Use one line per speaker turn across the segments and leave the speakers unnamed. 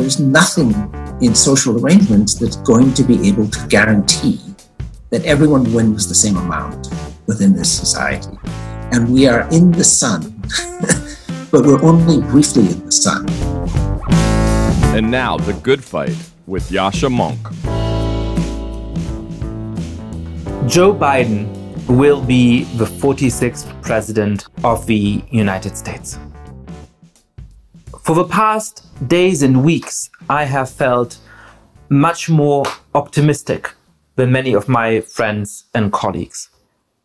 there's nothing in social arrangements that's going to be able to guarantee that everyone wins the same amount within this society. And we are in the sun, but we're only briefly in the sun.
And now, The Good Fight with Yascha Mounk.
Joe Biden will be the 46th president of the United States. For the past days and weeks, I have felt much more optimistic than many of my friends and colleagues.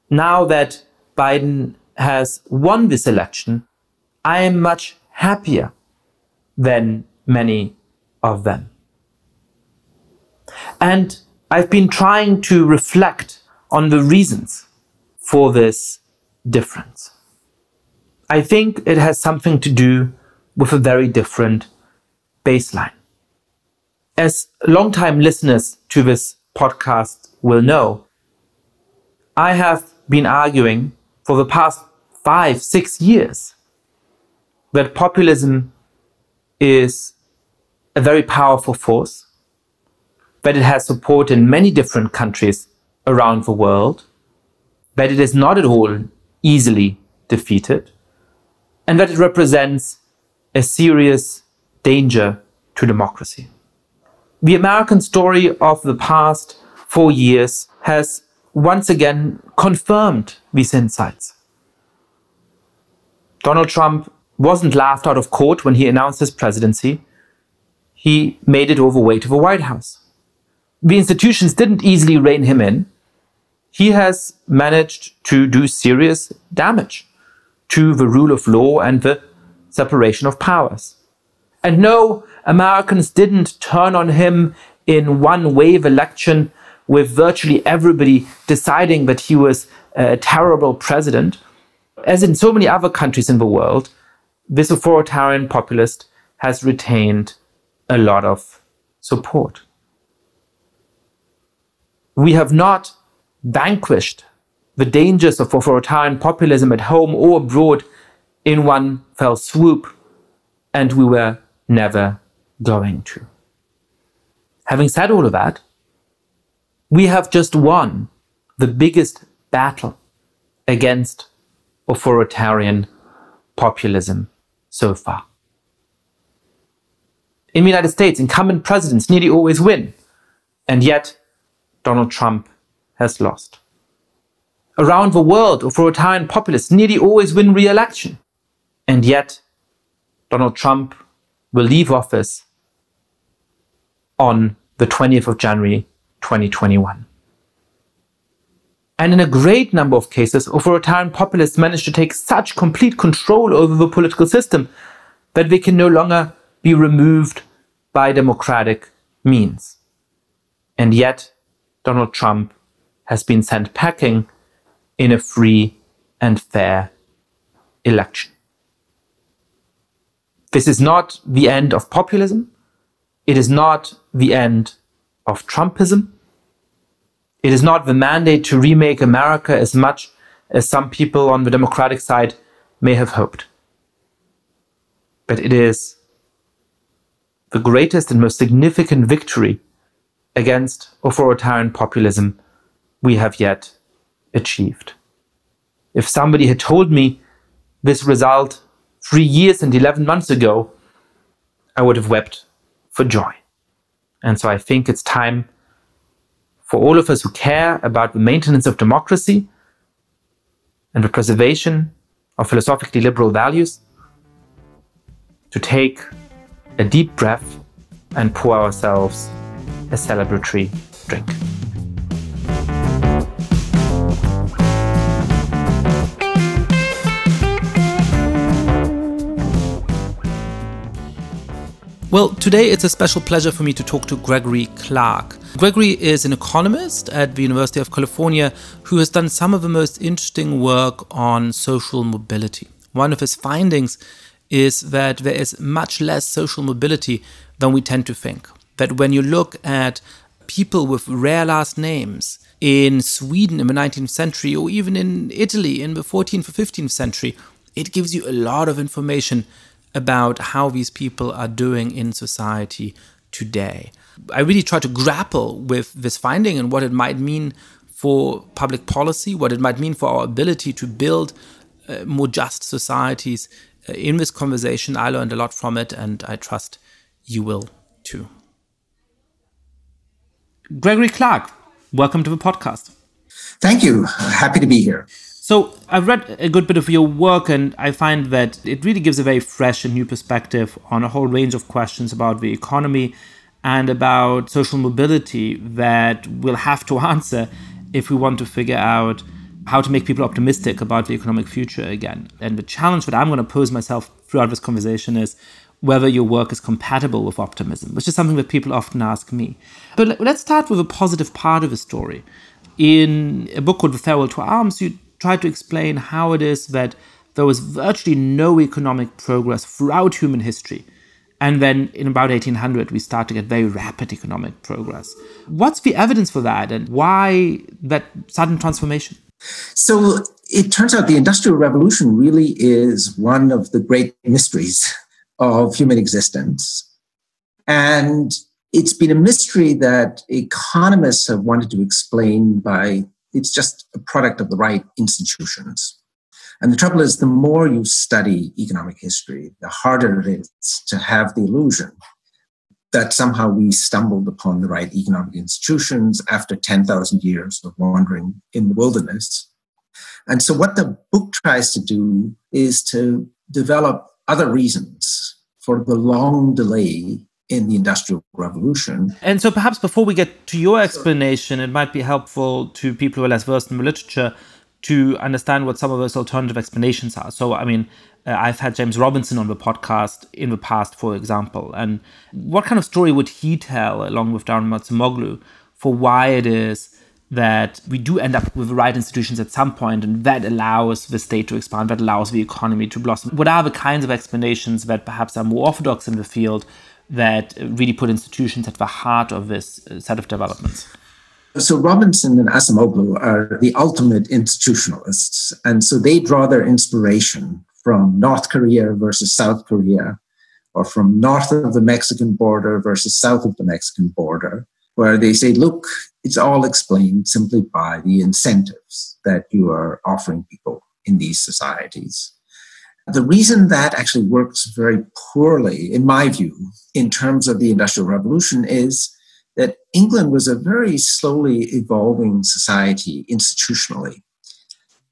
Now that Biden has won this election, I am much happier than many of them. And I've been trying to reflect on the reasons for this difference. I think it has something to do with a very different baseline. As longtime listeners to this podcast will know, I have been arguing for the past five, six years that populism is a very powerful force, that it has support in many different countries around the world, that it is not at all easily defeated, and that it represents a serious danger to democracy. The American story of the past four years has once again confirmed these insights. Donald Trump wasn't laughed out of court when he announced his presidency. He made it way to the White House. The institutions didn't easily rein him in he has managed to do serious damage to the rule of law and the separation of powers. And no, Americans didn't turn on him in one wave election with virtually everybody deciding that he was a terrible president. As in so many other countries in the world, this authoritarian populist has retained a lot of support. We have not vanquished the dangers of authoritarian populism at home or abroad in one fell swoop, and we were never going to. Having said all of that, we have just won the biggest battle against authoritarian populism so far. In the United States, incumbent presidents nearly always win, and yet Donald Trump has lost. Around the world, authoritarian populists nearly always win re election. And yet, Donald Trump will leave office on the 20th of January 2021. And in a great number of cases, authoritarian populists manage to take such complete control over the political system that they can no longer be removed by democratic means. And yet, Donald Trump has been sent packing in a free and fair election. This is not the end of populism. It is not the end of Trumpism. It is not the mandate to remake America as much as some people on the Democratic side may have hoped. But it is the greatest and most significant victory against authoritarian populism we have yet achieved. If somebody had told me this result three years and 11 months ago, I would have wept for joy. And so I think it's time for all of us who care about the maintenance of democracy and the preservation of philosophically liberal values to take a deep breath and pour ourselves a celebratory drink.
Well, today it's a special pleasure for me to talk to Gregory Clark. Gregory is an economist at the University of California who has done some of the most interesting work on social mobility. One of his findings is that there is much less social mobility than we tend to think. That when you look at people with rare last names in Sweden in the 19th century or even in Italy in the 14th or 15th century, it gives you a lot of information
about how these people are doing in society today. I really try to grapple with this finding and what it might mean for public policy, what it might mean for our ability to build uh, more just societies. Uh, in this conversation, I learned a lot from it, and I trust you will too. Gregory Clark, welcome to the podcast.
Thank you. Happy to be here.
So, I've read a good bit of your work, and I find that it really gives a very fresh and new perspective on a whole range of questions about the economy and about social mobility that we'll have to answer if we want to figure out how to make people optimistic about the economic future again. And the challenge that I'm going to pose myself throughout this conversation is whether your work is compatible with optimism, which is something that people often ask me. But let's start with a positive part of the story. In a book called The Farewell to Alms, you try to explain how it is that there was virtually no economic progress throughout human history. And then in about 1800, we start to get very rapid economic progress. What's the evidence for that and why that sudden transformation?
So it turns out the Industrial Revolution really is one of the great mysteries of human existence. And it's been a mystery that economists have wanted to explain by it's just a product of the right institutions. And the trouble is, the more you study economic history, the harder it is to have the illusion that somehow we stumbled upon the right economic institutions after 10,000 years of wandering in the wilderness. And so, what the book tries to do is to develop other reasons for the long delay in the Industrial Revolution.
And so, perhaps before we get to your explanation, it might be helpful to people who are less versed in the literature to understand what some of those alternative explanations are. So, I mean, uh, I've had James Robinson on the podcast in the past, for example. And what kind of story would he tell, along with Daron Acemoglu, for why it is that we do end up with the right institutions at some point, and that allows the state to expand, that allows the economy to blossom? What are the kinds of explanations that perhaps are more orthodox in the field that really put institutions at the heart of this uh, set of developments?
So Robinson and Acemoglu are the ultimate institutionalists. And so they draw their inspiration from North Korea versus South Korea, or from north of the Mexican border versus south of the Mexican border, where they say, look, it's all explained simply by the incentives that you are offering people in these societies. The reason that actually works very poorly, in my view, in terms of the Industrial Revolution is that England was a very slowly evolving society institutionally.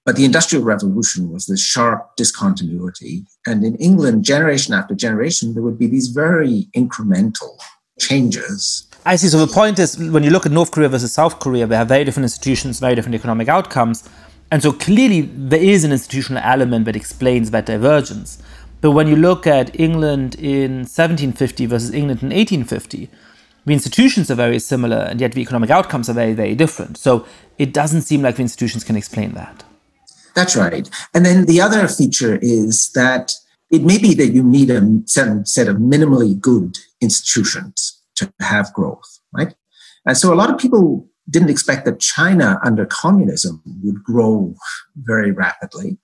But the Industrial Revolution was this sharp discontinuity. And in England, generation after generation, there would be these very incremental changes.
I see. So the point is, when you look at North Korea versus South Korea, they have very different institutions, very different economic outcomes. And so clearly, there is an institutional element that explains that divergence. But when you look at England in 1750 versus England in 1850, the institutions are very similar, and yet the economic outcomes are very, very different. So it doesn't seem like the institutions can explain that.
That's right. And then the other feature is that it may be that you need a certain set of minimally good institutions to have growth, right? And so a lot of people didn't expect that China under communism would grow very rapidly.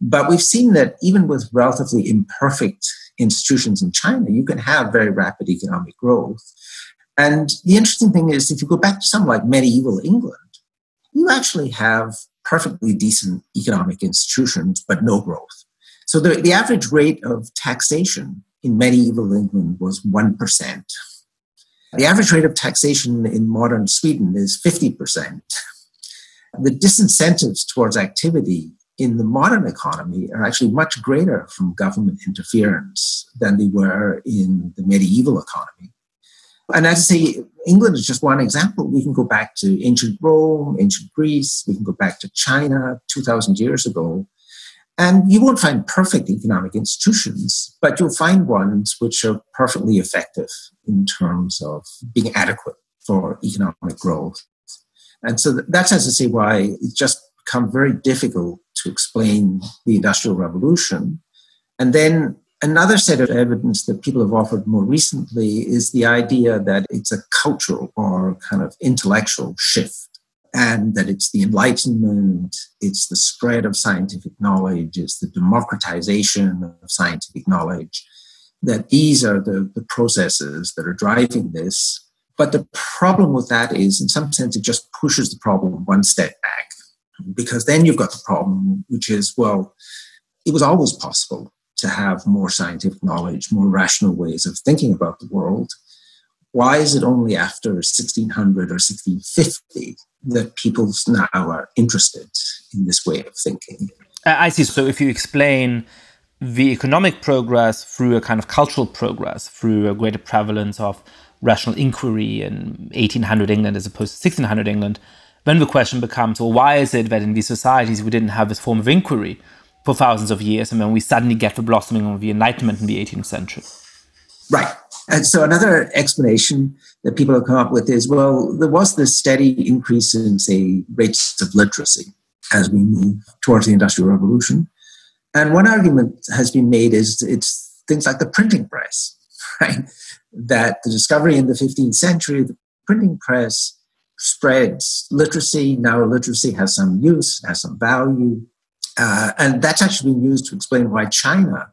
But we've seen that even with relatively imperfect institutions in China, you can have very rapid economic growth. And the interesting thing is, if you go back to something like medieval England, you actually have perfectly decent economic institutions, but no growth. So the, the average rate of taxation in medieval England was 1%. The average rate of taxation in modern Sweden is 50%. The disincentives towards activity in the modern economy are actually much greater from government interference than they were in the medieval economy. And as I say, England is just one example. We can go back to ancient Rome, ancient Greece, we can go back to China 2,000 years ago. And you won't find perfect economic institutions, but you'll find ones which are perfectly effective in terms of being adequate for economic growth. And so that's as I say why it's just become very difficult to explain the Industrial Revolution. And then Another set of evidence that people have offered more recently is the idea that it's a cultural or kind of intellectual shift, and that it's the Enlightenment, it's the spread of scientific knowledge, it's the democratization of scientific knowledge that these are the, the processes that are driving this. But the problem with that is, in some sense, it just pushes the problem one step back. Because then you've got the problem, which is, well, it was always possible to have more scientific knowledge, more rational ways of thinking about the world. Why is it only after 1600 or 1650 that people now are interested in this way of thinking?
Uh, I see. So if you explain the economic progress through a kind of cultural progress, through a greater prevalence of rational inquiry in 1800 England as opposed to 1600 England, then the question becomes well, why is it that in these societies we didn't have this form of inquiry for thousands of years and then we suddenly get the blossoming of the Enlightenment in the 18th century?
Right. And so another explanation that people have come up with is well, there was this steady increase in, say, rates of literacy as we move towards the Industrial Revolution. And one argument has been made is it's things like the printing press, right? That the discovery in the 15th century, the printing press spreads literacy. Now literacy has some use, has some value. Uh, and that's actually been used to explain why China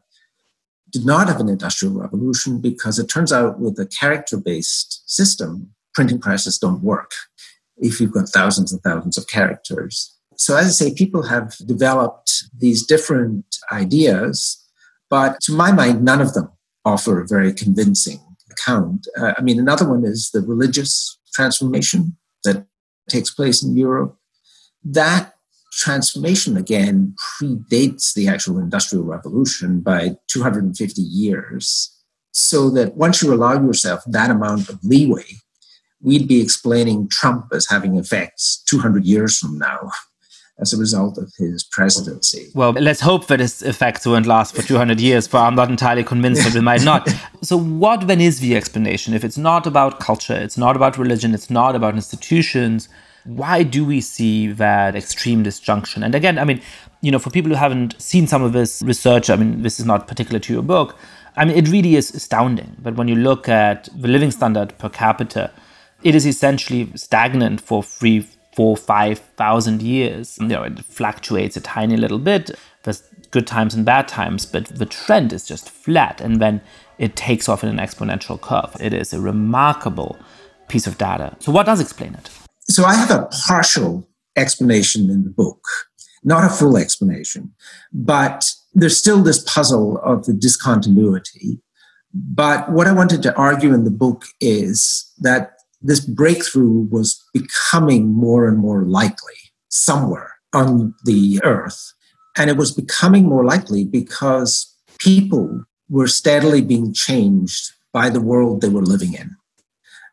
did not have an industrial revolution because it turns out with a character based system, printing presses don't work if you've got thousands and thousands of characters. So, as I say, people have developed these different ideas, but to my mind, none of them offer a very convincing account. Uh, I mean, another one is the religious transformation that takes place in Europe. That transformation, again, predates the actual Industrial Revolution by 250 years. So that once you allow yourself that amount of leeway, we'd be explaining Trump as having effects 200 years from now as a result of his presidency.
Well, let's hope that his effects won't last for 200 years, for I'm not entirely convinced that it might not. So, what then is the explanation? If it's not about culture, it's not about religion, it's not about institutions, why do we see that extreme disjunction? And again, I mean, you know, for people who haven't seen some of this research, I mean, this is not particular to your book. I mean, it really is astounding. But when you look at the living standard per capita, it is essentially stagnant for three, four, five thousand years. You know, it fluctuates a tiny little bit. There's good times and bad times, but the trend is just flat. And then it takes off in an exponential curve. It is a remarkable piece of data. So, what does explain it?
So, I have a partial explanation in the book, not a full explanation, but there's still this puzzle of the discontinuity. But what I wanted to argue in the book is that this breakthrough was becoming more and more likely somewhere on the earth. And it was becoming more likely because people were steadily being changed by the world they were living in.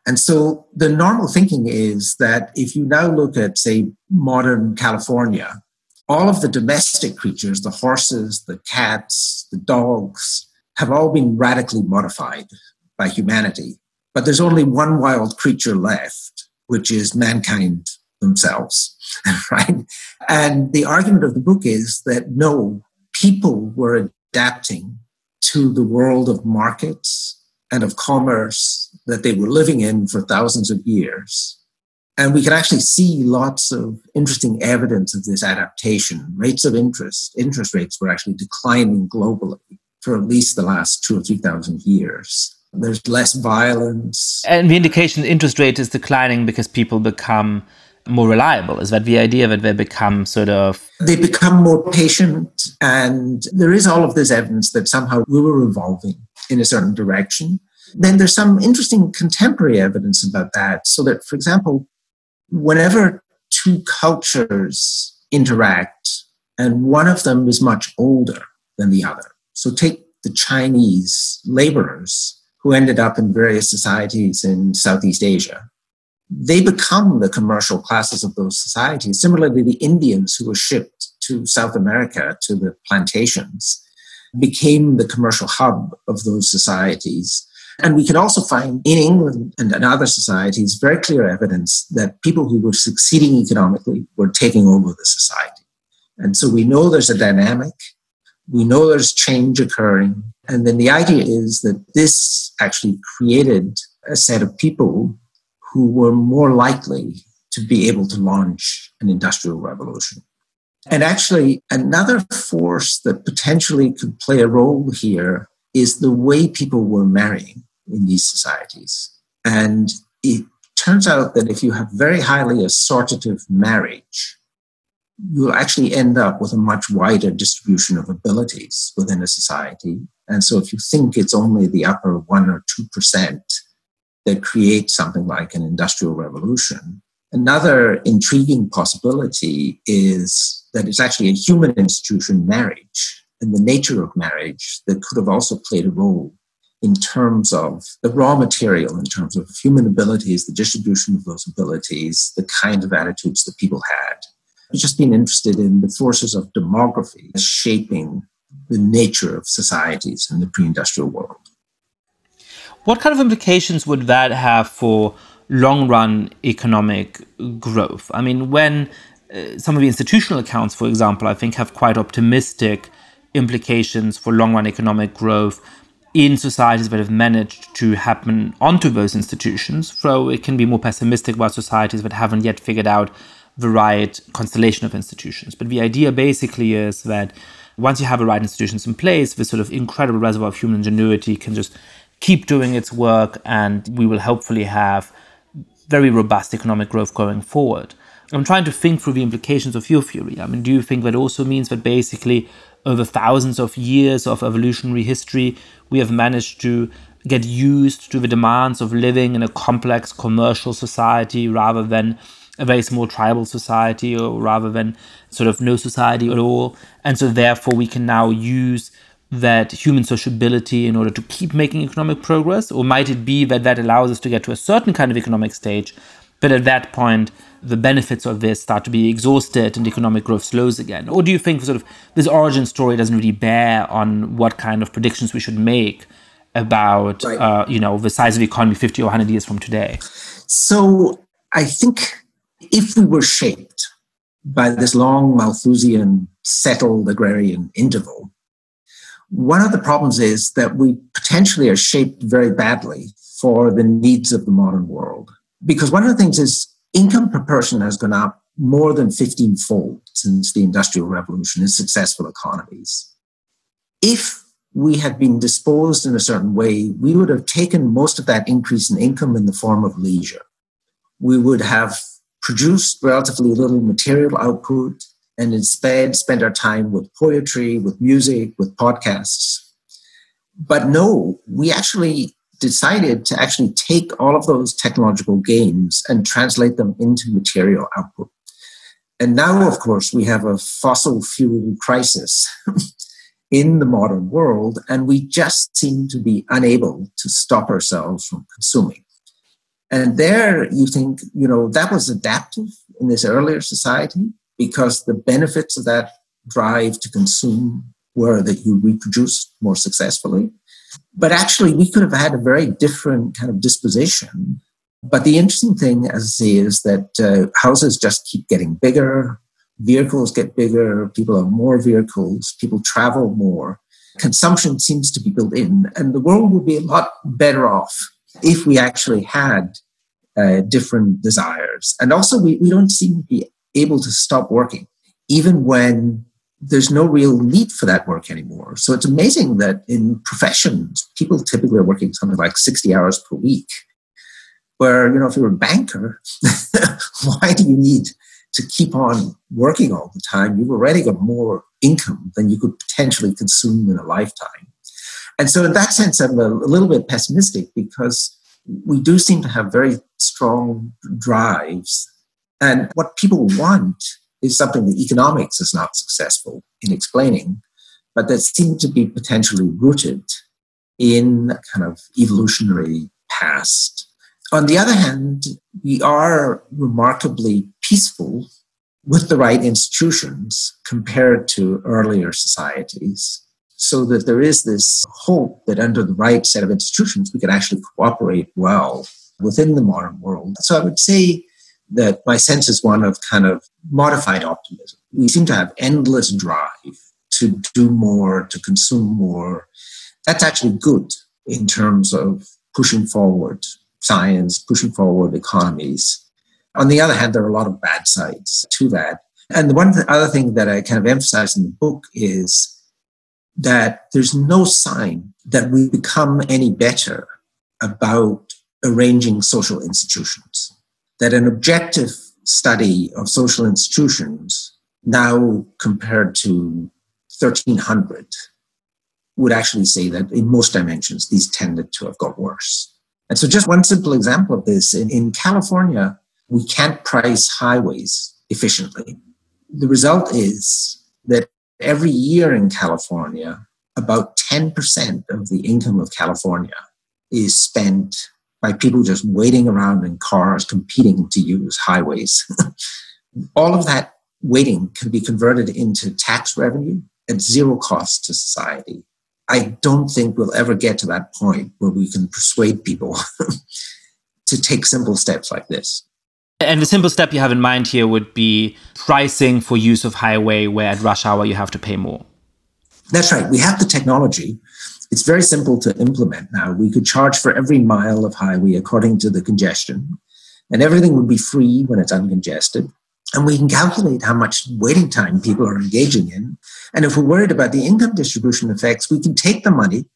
And so the normal thinking is that if you now look at, say, modern California, all of the domestic creatures, the horses, the cats, the dogs, have all been radically modified by humanity. But there's only one wild creature left, which is mankind themselves, right? And the argument of the book is that no, people were adapting to the world of markets and of commerce that they were living in for thousands of years. And we can actually see lots of interesting evidence of this adaptation. Rates of interest, interest rates were actually declining globally for at least the last two or 3,000 years. There's less violence.
And the indication interest rate is declining because people become more reliable. Is that the idea that they become sort of.
They become more patient. And there is all of this evidence that somehow we were evolving in a certain direction. Then there's some interesting contemporary evidence about that. So that, for example, whenever two cultures interact and one of them is much older than the other. So take the Chinese laborers who ended up in various societies in Southeast Asia. They become the commercial classes of those societies. Similarly, the Indians who were shipped to South America to the plantations became the commercial hub of those societies. And we can also find in England and in other societies very clear evidence that people who were succeeding economically were taking over the society. And so we know there's a dynamic we know there's change occurring. And then the idea is that this actually created a set of people who were more likely to be able to launch an industrial revolution. And actually, another force that potentially could play a role here is the way people were marrying in these societies. And it turns out that if you have very highly assortative marriage, you'll actually end up with a much wider distribution of abilities within a society. And so if you think it's only the upper one or 2% that create something like an industrial revolution, another intriguing possibility is that it's actually a human institution, marriage, and the nature of marriage that could have also played a role in terms of the raw material, in terms of human abilities, the distribution of those abilities, the kind of attitudes that people had. I've just been interested in the forces of demography shaping the nature of societies in the pre industrial world.
What kind of implications would that have for long run economic growth? I mean, when uh, some of the institutional accounts, for example, I think have quite optimistic implications for long run economic growth in societies that have managed to happen onto those institutions, though it can be more pessimistic about societies that haven't yet figured out the right constellation of institutions. But the idea basically is that once you have the right institutions in place, this sort of incredible reservoir of human ingenuity can just keep doing its work, and we will hopefully have very robust economic growth going forward. I'm trying to think through the implications of your theory. I mean, do you think that also means that basically over thousands of years of evolutionary history, we have managed to get used to the demands of living in a complex commercial society rather than a very small tribal society or rather than sort of no society at all. And so therefore we can now use that human sociability in order to keep making economic progress? Or might it be that that allows us to get to a certain kind of economic stage, but at that point, the benefits of this start to be exhausted and economic growth slows again? Or do you think sort of this origin story doesn't really bear on what kind of predictions we should make about right. uh, you know the size of the economy 50 or 100 years from today?
So I think if we were shaped by this long Malthusian settled agrarian interval, one of the problems is that we potentially are shaped very badly for the needs of the modern world. Because one of the things is income per person has gone up more than 15 fold since the Industrial Revolution in successful economies. If we had been disposed in a certain way, we would have taken most of that increase in income in the form of leisure. We would have produced relatively little material output and instead spend our time with poetry, with music, with podcasts. But no, we actually decided to actually take all of those technological gains and translate them into material output. And now, of course, we have a fossil fuel crisis in the modern world, and we just seem to be unable to stop ourselves from consuming. And there, you think, you know, that was adaptive in this earlier society because the benefits of that drive to consume were that you reproduced more successfully. But actually, we could have had a very different kind of disposition. But the interesting thing, as I say, is that uh, houses just keep getting bigger, vehicles get bigger, people have more vehicles, people travel more. Consumption seems to be built in, and the world would be a lot better off if we actually had uh, different desires. And also, we, we don't seem to be able to stop working, even when there's no real need for that work anymore. So it's amazing that in professions, people typically are working something like 60 hours per week. Where, you know, if you're a banker, why do you need to keep on working all the time? You've already got more income than you could potentially consume in a lifetime. And so, in that sense, I'm a, little bit pessimistic because we do seem to have very strong drives and what people want is something that economics is not successful in explaining, but that seems to be potentially rooted in kind of evolutionary past. On the other hand, we are remarkably peaceful with the right institutions compared to earlier societies. So that there is this hope that under the right set of institutions, we can actually cooperate well within the modern world. So I would say that my sense is one of kind of modified optimism. We seem to have endless drive to do more, to consume more. That's actually good in terms of pushing forward science, pushing forward economies. On the other hand, there are a lot of bad sides to that. And the one other thing that I kind of emphasize in the book is that there's no sign that we become any better about arranging social institutions. That an objective study of social institutions now compared to 1300 would actually say that in most dimensions, these tended to have got worse. And so, just one simple example of this in, in California, we can't price highways efficiently. The result is that every year in California, about 10% of the income of California is spent by people just waiting around in cars competing to use highways. All of that waiting can be converted into tax revenue at zero cost to society. I don't think we'll ever get to that point where we can persuade people to take simple steps like this.
And the simple step you have in mind here would be pricing for use of highway where at rush hour you have to pay more.
That's right. We have the technology. It's very simple to implement now. We could charge for every mile of highway according to the congestion, and everything would be free when it's uncongested. And we can calculate how much waiting time people are engaging in. And if we're worried about the income distribution effects, we can take the money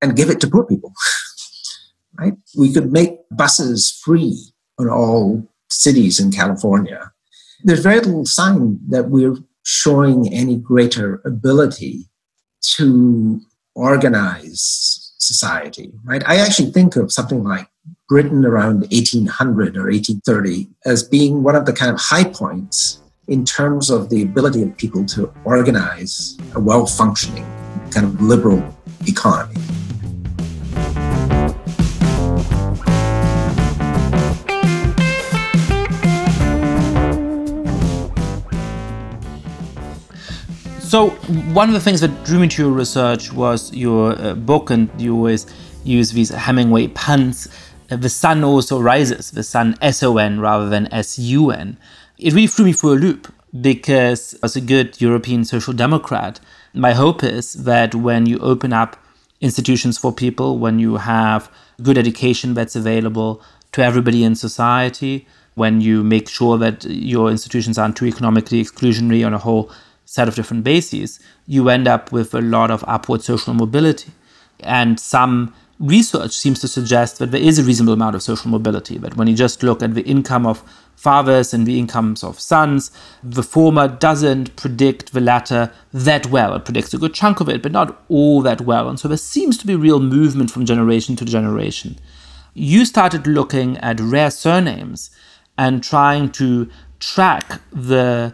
and give it to poor people. right? We could make buses free in all cities in California. There's very little sign that we're showing any greater ability to organize society, right? I actually think of something like Britain around 1800 or 1830 as being one of the kind of high points in terms of the ability of people to organize a well functioning kind of liberal economy.
So one of the things that drew me to your research was your uh, book, and you always use these Hemingway puns. Uh, the son also rises. The son S O N rather than S U N. It really threw me for a loop because, as a good European social democrat, my hope is that when you open up institutions for people, when you have good education that's available to everybody in society, when you make sure that your institutions aren't too economically exclusionary on a whole set of different bases, you end up with a lot of upward social mobility. And some research seems to suggest that there is a reasonable amount of social mobility, that when you just look at the income of fathers and the incomes of sons, the former doesn't predict the latter that well. It predicts a good chunk of it, but not all that well. And so there seems to be real movement from generation to generation. You started looking at rare surnames and trying to track the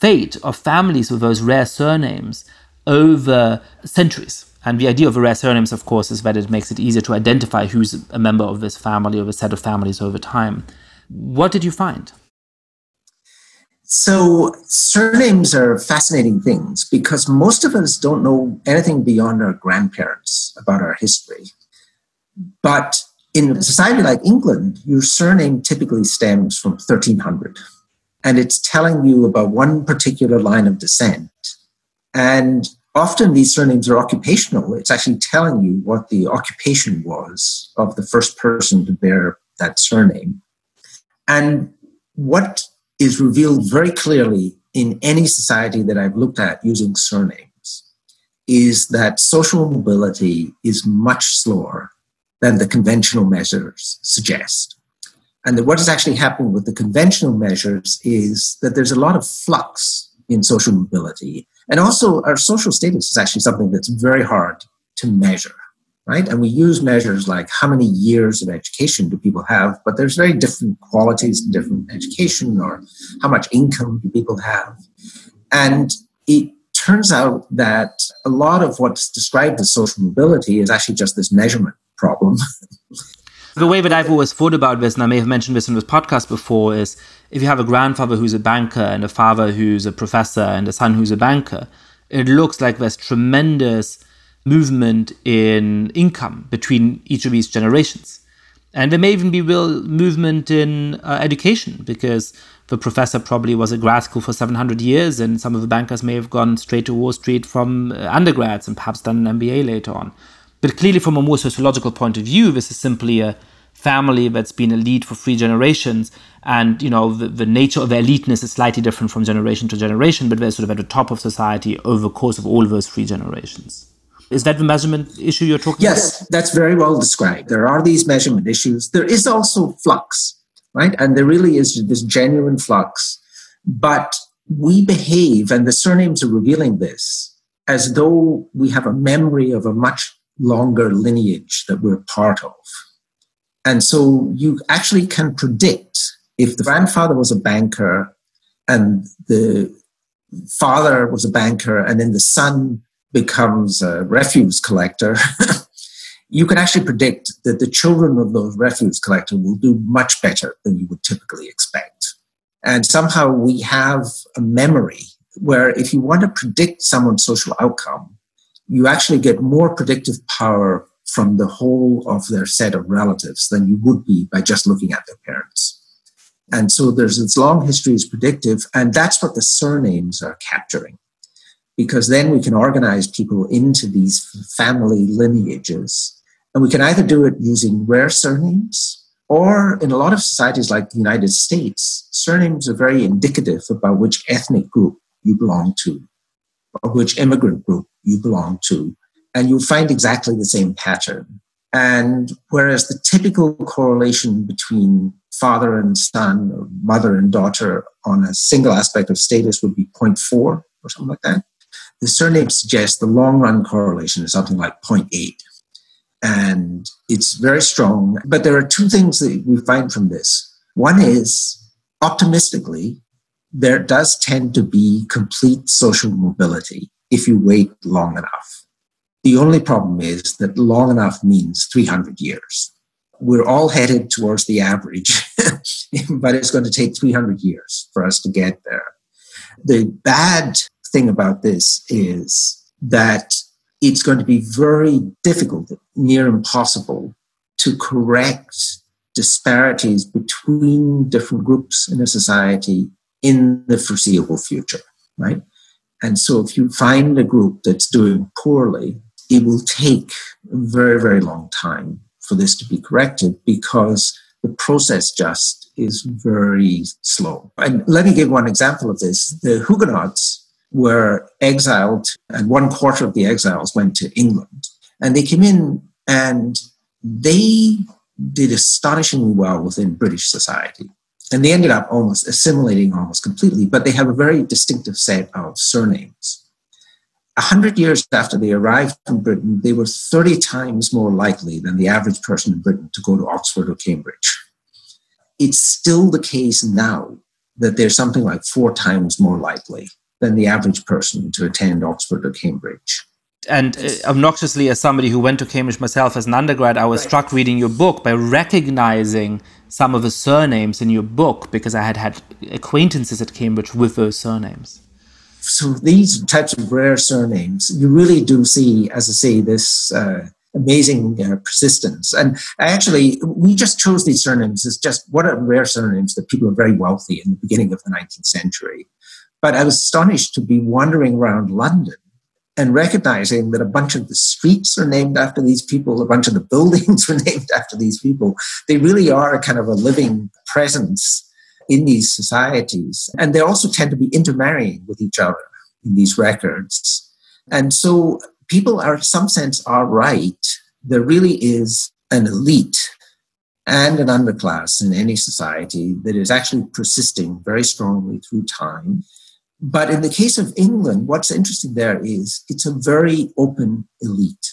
fate of families with those rare surnames over centuries. And the idea of a rare surnames, of course, is that it makes it easier to identify who's a member of this family or a set of families over time. What did you find?
So, surnames are fascinating things because most of us don't know anything beyond our grandparents about our history. But in a society like England, your surname typically stems from 1300 and it's telling you about one particular line of descent. And often these surnames are occupational. It's actually telling you what the occupation was of the first person to bear that surname. And what is revealed very clearly in any society that I've looked at using surnames is that social mobility is much slower than the conventional measures suggest. And what is actually happening with the conventional measures is that there's a lot of flux in social mobility. And also, our social status is actually something that's very hard to measure, right? And we use measures like how many years of education do people have, but there's very different qualities in different education or how much income do people have. And it turns out that a lot of what's described as social mobility is actually just this measurement problem.
The way that I've always thought about this, and I may have mentioned this in this podcast before, is if you have a grandfather who's a banker and a father who's a professor and a son who's a banker, it looks like there's tremendous movement in income between each of these generations. And there may even be real movement in uh, education because the professor probably was at grad school for 700 years, and some of the bankers may have gone straight to Wall Street from uh, undergrads and perhaps done an MBA later on. But clearly, from a more sociological point of view, this is simply a, family that's been elite for three generations and you know the, the nature of their eliteness is slightly different from generation to generation but they're sort of at the top of society over the course of all those three generations is that the measurement issue you're talking
yes,
about?
Yes, that's very well described. There are these measurement issues. There is also flux, right? And there really is this genuine flux. But we behave, and the surnames are revealing this, as though we have a memory of a much longer lineage that we're part of. And so you actually can predict if the grandfather was a banker and the father was a banker, and then the son becomes a refuse collector, you can actually predict that the children of those refuse collectors will do much better than you would typically expect. And somehow we have a memory where if you want to predict someone's social outcome, you actually get more predictive power from the whole of their set of relatives than you would be by just looking at their parents. And so there's this long history is predictive, and that's what the surnames are capturing because then we can organize people into these family lineages. And we can either do it using rare surnames, or in a lot of societies like the United States, surnames are very indicative about which ethnic group you belong to, or which immigrant group you belong to. And you'll find exactly the same pattern. And whereas the typical correlation between father and son, or mother and daughter on a single aspect of status would be 0.4 or something like that, the surname suggests the long run correlation is something like 0.8. And it's very strong. But there are two things that we find from this. One is, optimistically, there does tend to be complete social mobility if you wait long enough. The only problem is that long enough means 300 years. We're all headed towards the average, but it's going to take 300 years for us to get there. The bad thing about this is that it's going to be very difficult, near impossible, to correct disparities between different groups in a society in the foreseeable future, right? And so if you find a group that's doing poorly, it will take a very, very long time for this to be corrected because the process just is very slow. And let me give one example of this. The Huguenots were exiled, and one quarter of the exiles went to England. And they came in and they did astonishingly well within British society. And they ended up almost assimilating almost completely, but they have a very distinctive set of surnames. A hundred years after they arrived in Britain, they were 30 times more likely than the average person in Britain to go to Oxford or Cambridge. It's still the case now that they're something like four times more likely than the average person to attend Oxford or Cambridge.
And uh, obnoxiously, as somebody who went to Cambridge myself as an undergrad, I was struck reading your book by recognizing some of the surnames in your book because I had had acquaintances at Cambridge with those surnames.
So these types of rare surnames, you really do see, as I say, this uh, amazing uh, persistence. And actually, we just chose these surnames as just what are rare surnames that people are very wealthy in the beginning of the 19th century but I was astonished to be wandering around London and recognizing that a bunch of the streets are named after these people, a bunch of the buildings are named after these people. They really are a kind of a living presence in these societies. And they also tend to be intermarrying with each other in these records. And so people are, in some sense, are right. There really is an elite and an underclass in any society that is actually persisting very strongly through time. But in the case of England, what's interesting there is it's a very open elite.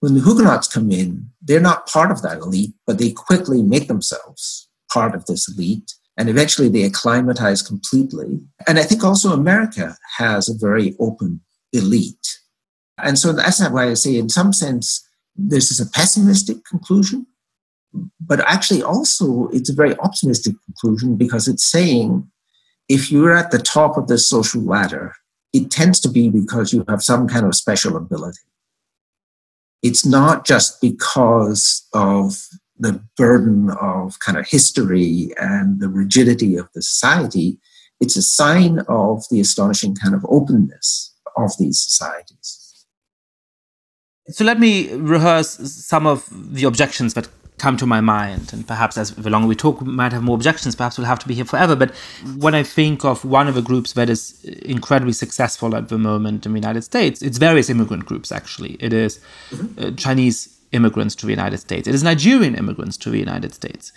When the Huguenots come in, they're not part of that elite, but they quickly make themselves part of this elite. And eventually they acclimatize completely. And I think also America has a very open elite. And so that's why I say, in some sense, this is a pessimistic conclusion, but actually also it's a very optimistic conclusion because it's saying if you're at the top of the social ladder, it tends to be because you have some kind of special ability. It's not just because of the burden of kind of history and the rigidity of the society. It's a sign of the astonishing kind of openness of these societies.
So let me rehearse some of the objections that come to my mind. And perhaps as the longer we talk, we might have more objections. Perhaps we'll have to be here forever. But when I think of one of the groups that is incredibly successful at the moment in the United States, it's various immigrant groups, actually. It is uh, Chinese immigrants to the United States, it is Nigerian immigrants to the United States.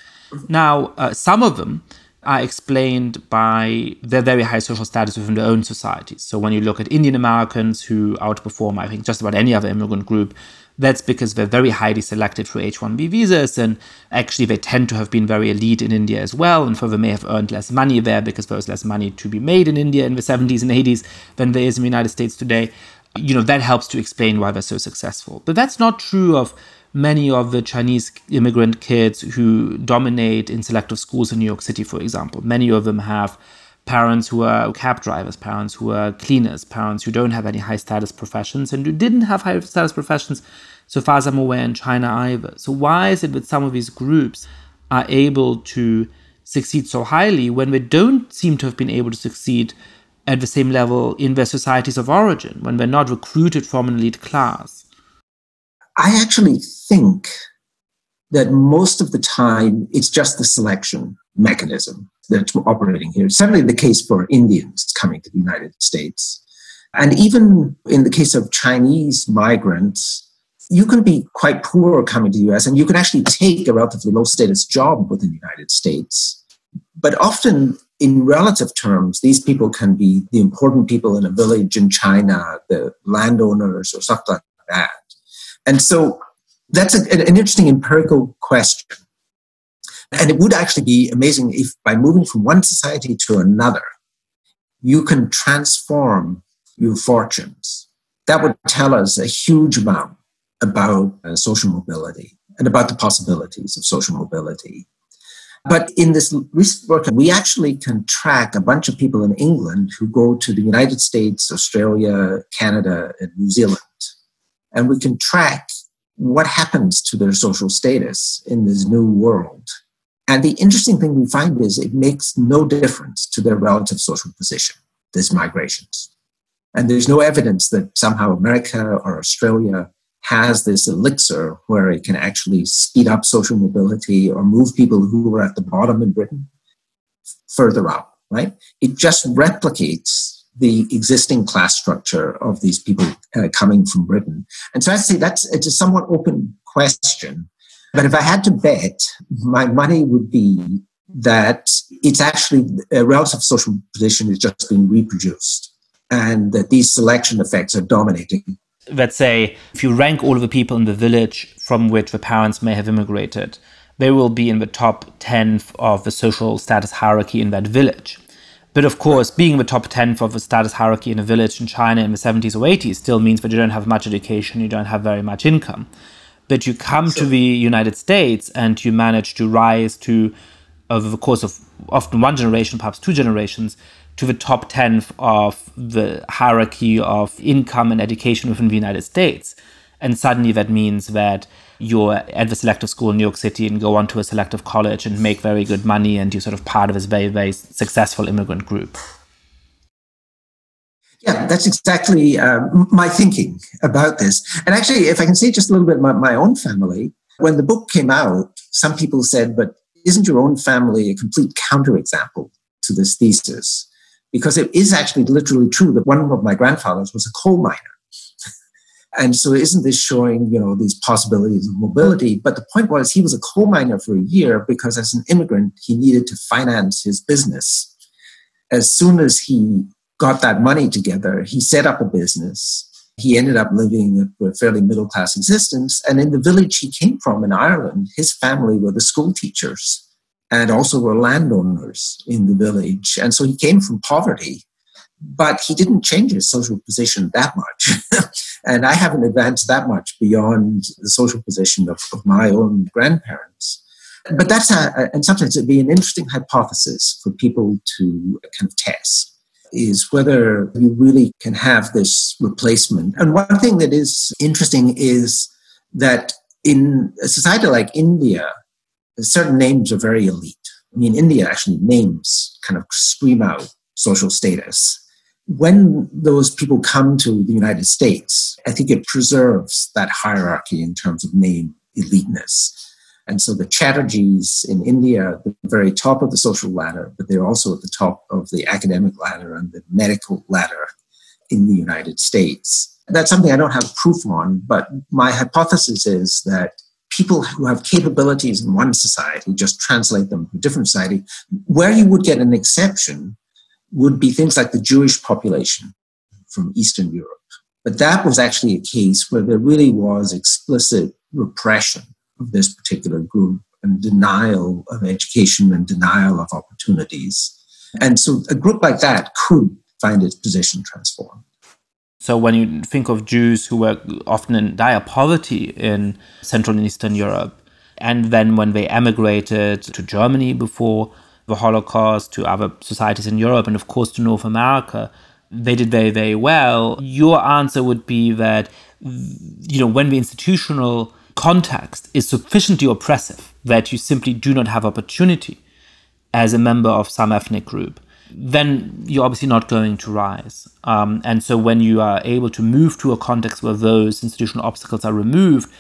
Now, uh, some of them are explained by their very high social status within their own societies. So when you look at Indian Americans who outperform, I think, just about any other immigrant group, that's because they're very highly selected for H 1B visas. And actually, they tend to have been very elite in India as well. And so they may have earned less money there because there was less money to be made in India in the 70s and 80s than there is in the United States today. You know, that helps to explain why they're so successful. But that's not true of many of the Chinese immigrant kids who dominate in selective schools in New York City, for example. Many of them have parents who are cab drivers, parents who are cleaners, parents who don't have any high status professions and who didn't have high status professions, so far as I'm aware, in China either. So, why is it that some of these groups are able to succeed so highly when they don't seem to have been able to succeed at the same level in their societies of origin, when they're not recruited from an elite class?
I actually think that most of the time it's just the selection mechanism that's operating here. Certainly the case for Indians coming to the United States. And even in the case of Chinese migrants, you can be quite poor coming to the US and you can actually take a relatively low status job within the United States. But often, in relative terms, these people can be the important people in a village in China, the landowners or stuff like that. And so that's a, an interesting empirical question. And it would actually be amazing if by moving from one society to another, you can transform your fortunes. That would tell us a huge amount about uh, social mobility and about the possibilities of social mobility. But in this recent work, we actually can track a bunch of people in England who go to the United States, Australia, Canada, and New Zealand. And we can track what happens to their social status in this new world. And the interesting thing we find is it makes no difference to their relative social position, these migrations. And there's no evidence that somehow America or Australia has this elixir where it can actually speed up social mobility or move people who were at the bottom in Britain further up, right? It just replicates the existing class structure of these people uh, coming from Britain. And so I say that's it's a somewhat open question. But if I had to bet, my money would be that it's actually a relative social position is just being reproduced and that these selection effects are dominating
let's say if you rank all of the people in the village from which the parents may have immigrated, they will be in the top 10 of the social status hierarchy in that village. But of course, being the top 10th of the status hierarchy in a village in China in the 70s or 80s still means that you don't have much education, you don't have very much income. But you come to the United States and you manage to rise to, over the course of often one generation, perhaps two generations, to the top 10 of the hierarchy of income and education within the United States. And suddenly that means that you're at the selective school in New York City and go on to a selective college and make very good money and you're sort of part of this very, very successful immigrant group.
Yeah, that's exactly um, my thinking about this. And actually, if I can say just a little bit about my own family, when the book came out, some people said, but isn't your own family a complete counterexample to this thesis? because it is actually literally true that one of my grandfathers was a coal miner. and so isn't this showing, you know, these possibilities of mobility? But the point was he was a coal miner for a year because as an immigrant, he needed to finance his business. As soon as he got that money together, he set up a business. He ended up living a fairly middle class existence. And in the village he came from in Ireland, his family were the school teachers and also were landowners in the village. And so he came from poverty, but he didn't change his social position that much. and I haven't advanced that much beyond the social position of, of my own grandparents. But that's, a, and sometimes it'd be an interesting hypothesis for people to kind of test is whether you really can have this replacement. And one thing that is interesting is that in a society like India, certain names are very elite. I mean, India actually names kind of scream out social status. When those people come to the United States, I think it preserves that hierarchy in terms of name eliteness. And so the Chatterjees in India at the very top of the social ladder, but they're also at the top of the academic ladder and the medical ladder in the United States. That's something I don't have proof on, but my hypothesis is that people who have capabilities in one society just translate them to a different society. Where you would get an exception would be things like the Jewish population from Eastern Europe. But that was actually a case where there really was explicit repression of this particular group and denial of education and denial of opportunities. And so a group like that could find its position transformed.
So when you think of Jews who were often in dire poverty in Central and Eastern Europe, and then when they emigrated to Germany before the Holocaust, to other societies in Europe, and of course to North America, they did very, very well. Your answer would be that, you know, when the institutional context is sufficiently oppressive that you simply do not have opportunity as a member of some ethnic group, then you're obviously not going to rise. Um, and so when you are able to move to a context where those institutional obstacles are removed,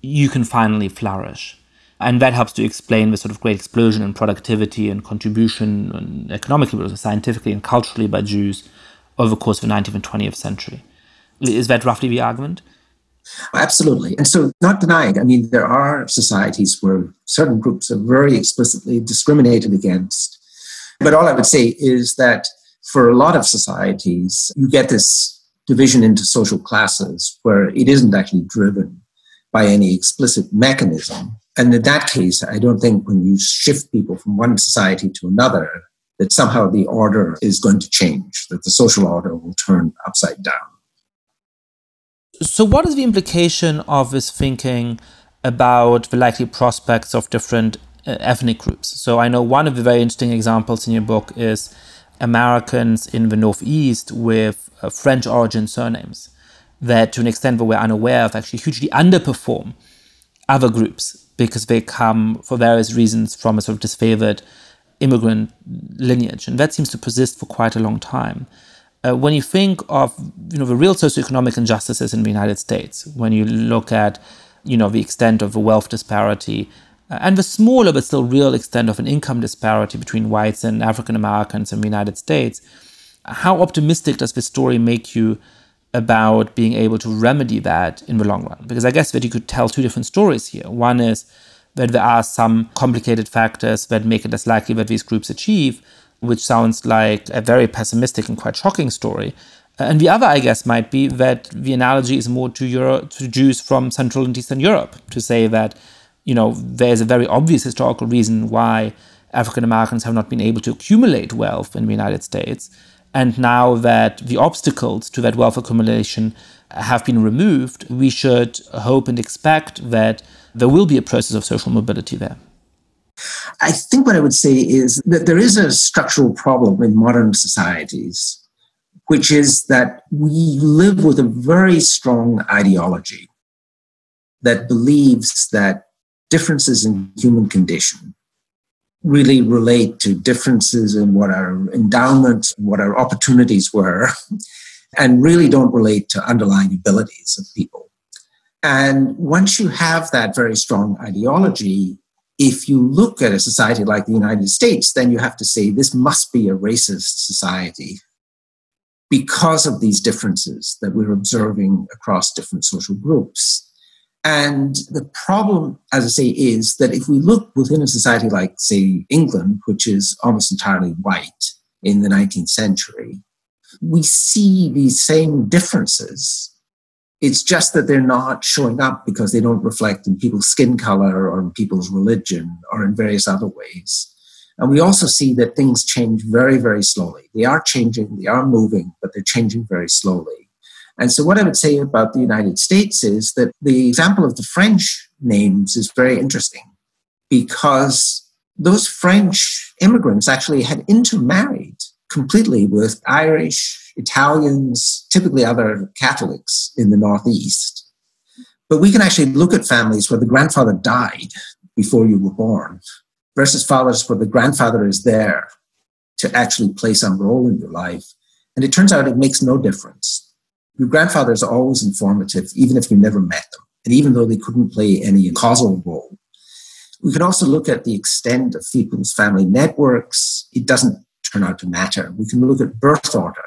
you can finally flourish. And that helps to explain the sort of great explosion in productivity and contribution and economically, but also scientifically and culturally by Jews over the course of the 19th and 20th century. Is that roughly the argument?
Absolutely. And so, not denying, I mean, there are societies where certain groups are very explicitly discriminated against. But all I would say is that for a lot of societies, you get this division into social classes where it isn't actually driven by any explicit mechanism. And in that case, I don't think when you shift people from one society to another, that somehow the order is going to change, that the social order will turn upside down.
So, what is the implication of this thinking about the likely prospects of different uh, ethnic groups? So, I know one of the very interesting examples in your book is Americans in the Northeast with uh, French origin surnames that, to an extent that we're unaware of, actually hugely underperform other groups because they come for various reasons from a sort of disfavored immigrant lineage. And that seems to persist for quite a long time uh, when you think of you know the real socioeconomic injustices in the United States, when you look at you know the extent of the wealth disparity uh, and the smaller but still real extent of an income disparity between whites and African Americans in the United States, how optimistic does this story make you about being able to remedy that in the long run? Because I guess that you could tell two different stories here. One is that there are some complicated factors that make it less likely that these groups achieve which sounds like a very pessimistic and quite shocking story. Uh, and the other, I guess, might be that the analogy is more to, Euro- to Jews from Central and Eastern Europe to say that, you know, there's a very obvious historical reason why African Americans have not been able to accumulate wealth in the United States. And now that the obstacles to that wealth accumulation have been removed, we should hope and expect that there will be a process of social mobility there.
I think what I would say is that there is a structural problem in modern societies, which is that we live with a very strong ideology that believes that differences in human condition really relate to differences in what our endowments, what our opportunities were, and really don't relate to underlying abilities of people. And once you have that very strong ideology, if you look at a society like the United States, then you have to say this must be a racist society because of these differences that we're observing across different social groups. And the problem, as I say, is that if we look within a society like, say, England, which is almost entirely white in the 19th century, we see these same differences it's just that they're not showing up because they don't reflect in people's skin color or in people's religion or in various other ways. And we also see that things change very, very slowly. They are changing, they are moving, but they're changing very slowly. And so, what I would say about the United States is that the example of the French names is very interesting because those French immigrants actually had intermarried completely with Irish, Italians, typically other Catholics in the Northeast. But we can actually look at families where the grandfather died before you were born versus fathers where the grandfather is there to actually play some role in your life. And it turns out it makes no difference. Your grandfather is always informative, even if you never met them, and even though they couldn't play any causal role. We can also look at the extent of people's family networks. It doesn't turn out to matter. We can look at birth order.